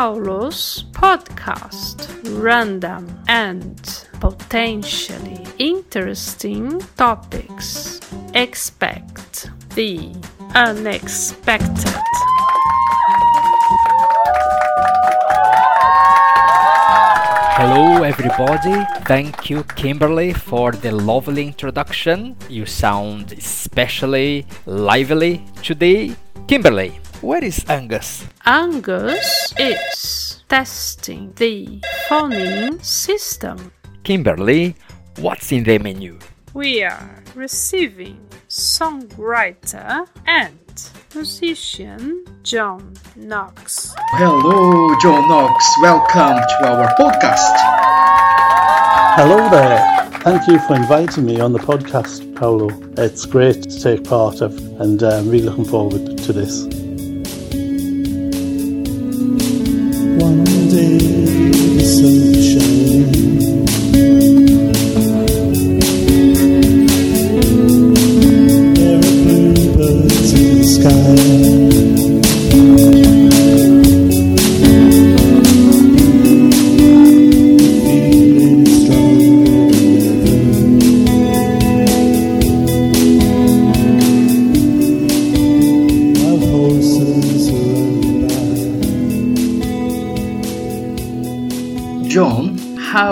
Paulo's podcast, random and potentially interesting topics. Expect the unexpected. Hello, everybody. Thank you, Kimberly, for the lovely introduction. You sound especially lively today. Kimberly, where is Angus? Angus is testing the phoneme system. Kimberly, what's in the menu? We are receiving songwriter and musician John Knox. Hello, John Knox. Welcome to our podcast. Hello there. Thank you for inviting me on the podcast, Paolo. It's great to take part of, and uh, I'm really looking forward to this.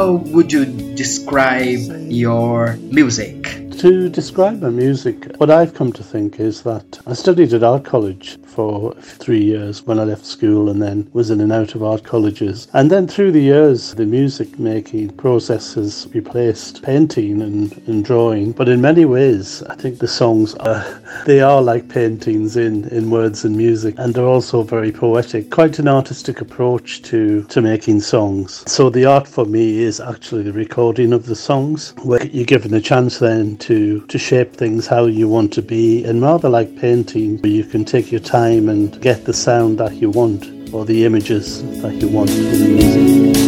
How would you describe your music? To describe my music, what I've come to think is that I studied at art college for three years when I left school and then was in and out of art colleges. And then through the years, the music making process has replaced painting and, and drawing. But in many ways, I think the songs are, they are like paintings in, in words and music. And they're also very poetic, quite an artistic approach to, to making songs. So the art for me is actually the recording of the songs, where you're given a chance then to, to shape things how you want to be. And rather like painting, where you can take your time and get the sound that you want or the images that you want in the music.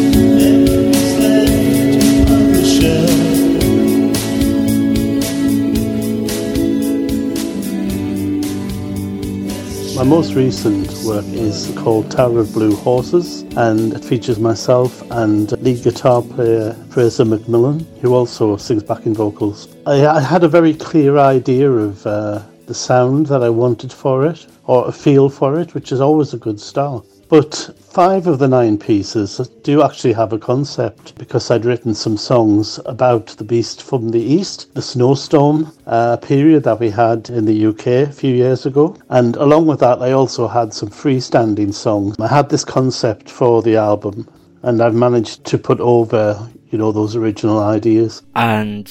My most recent work is called Tower of Blue Horses, and it features myself and lead guitar player Fraser McMillan, who also sings backing vocals. I, I had a very clear idea of uh, the sound that I wanted for it, or a feel for it, which is always a good start. But five of the nine pieces do actually have a concept because I'd written some songs about the beast from the east, the snowstorm uh, period that we had in the UK a few years ago. And along with that, I also had some freestanding songs. I had this concept for the album and I've managed to put over, you know, those original ideas. And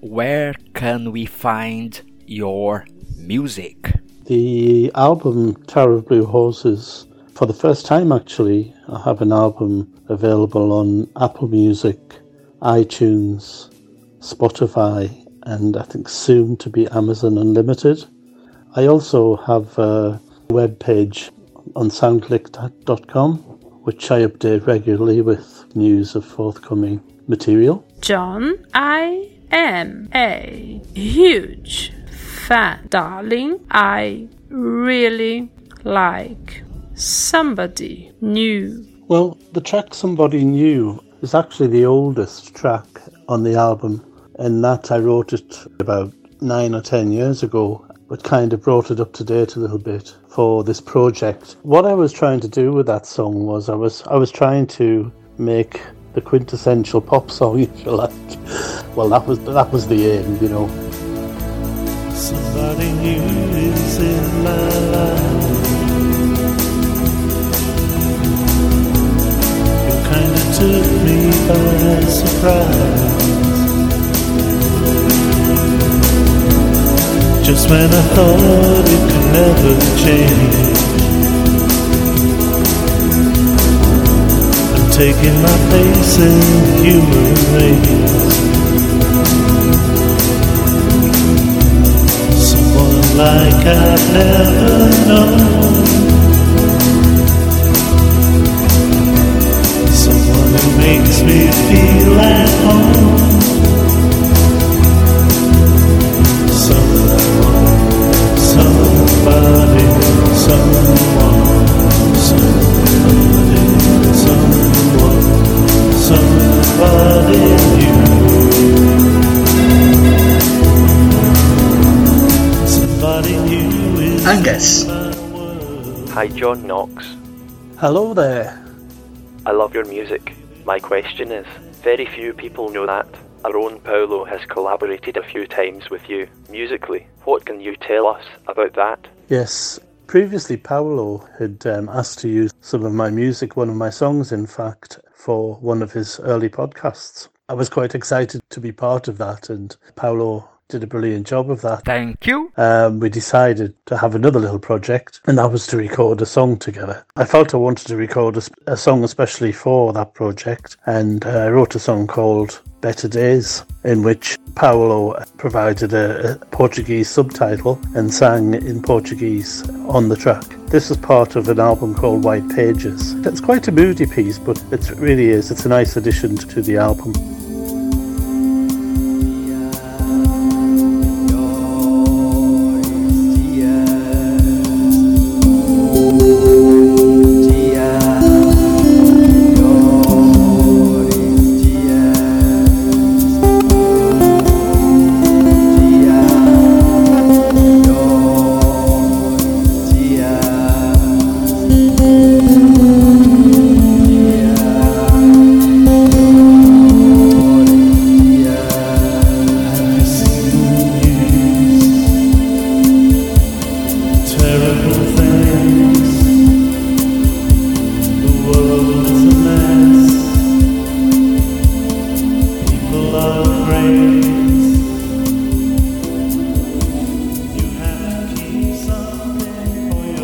where can we find your music? The album Tower of Blue Horses, for the first time actually, I have an album available on Apple Music, iTunes, Spotify, and I think soon to be Amazon Unlimited. I also have a web page on soundclick.com, which I update regularly with news of forthcoming material. John, I am a huge fan, darling. I really like somebody new. Well, the track Somebody New is actually the oldest track on the album, and that I wrote it about nine or ten years ago, but kind of brought it up to date a little bit for this project. What I was trying to do with that song was I was I was trying to make the quintessential pop song, if you like. Well, that was that was the aim, you know. Somebody new is in my life. You kinda took me by surprise. Just when I thought it could never change. I'm taking my place in the human race. Like I've never known. Someone who makes me feel at home. Someone, someone. Hi, John Knox. Hello there. I love your music. My question is very few people know that. Our own Paolo has collaborated a few times with you musically. What can you tell us about that? Yes, previously Paolo had um, asked to use some of my music, one of my songs, in fact, for one of his early podcasts. I was quite excited to be part of that, and Paolo did a brilliant job of that. Thank you. um, we decided to have another little project, and that was to record a song together. I felt I wanted to record a song especially for that project, and uh, I wrote a song called Better Days, in which Paolo provided a, a Portuguese subtitle and sang in Portuguese on the track. This is part of an album called White Pages. It's quite a moody piece, but it really is. It's a nice addition to the album.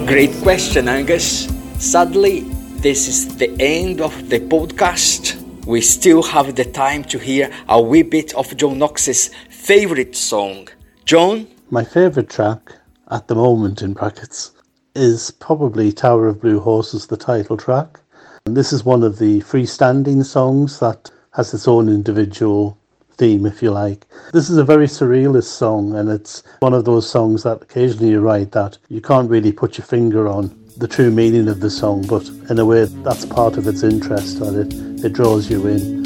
Great question, Angus. Sadly, this is the end of the podcast. We still have the time to hear a wee bit of John Knox's favorite song. John, My favourite track at the moment, in brackets, is probably Tower of Blue Horses, the title track. And this is one of the freestanding songs that has its own individual theme, if you like. This is a very surrealist song, and it's one of those songs that occasionally you write that you can't really put your finger on the true meaning of the song, but in a way, that's part of its interest, that it, it draws you in.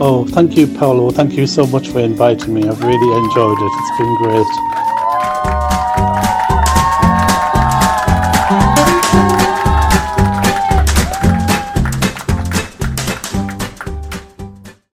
Oh, thank you, Paolo. Thank you so much for inviting me. I've really enjoyed it. It's been great.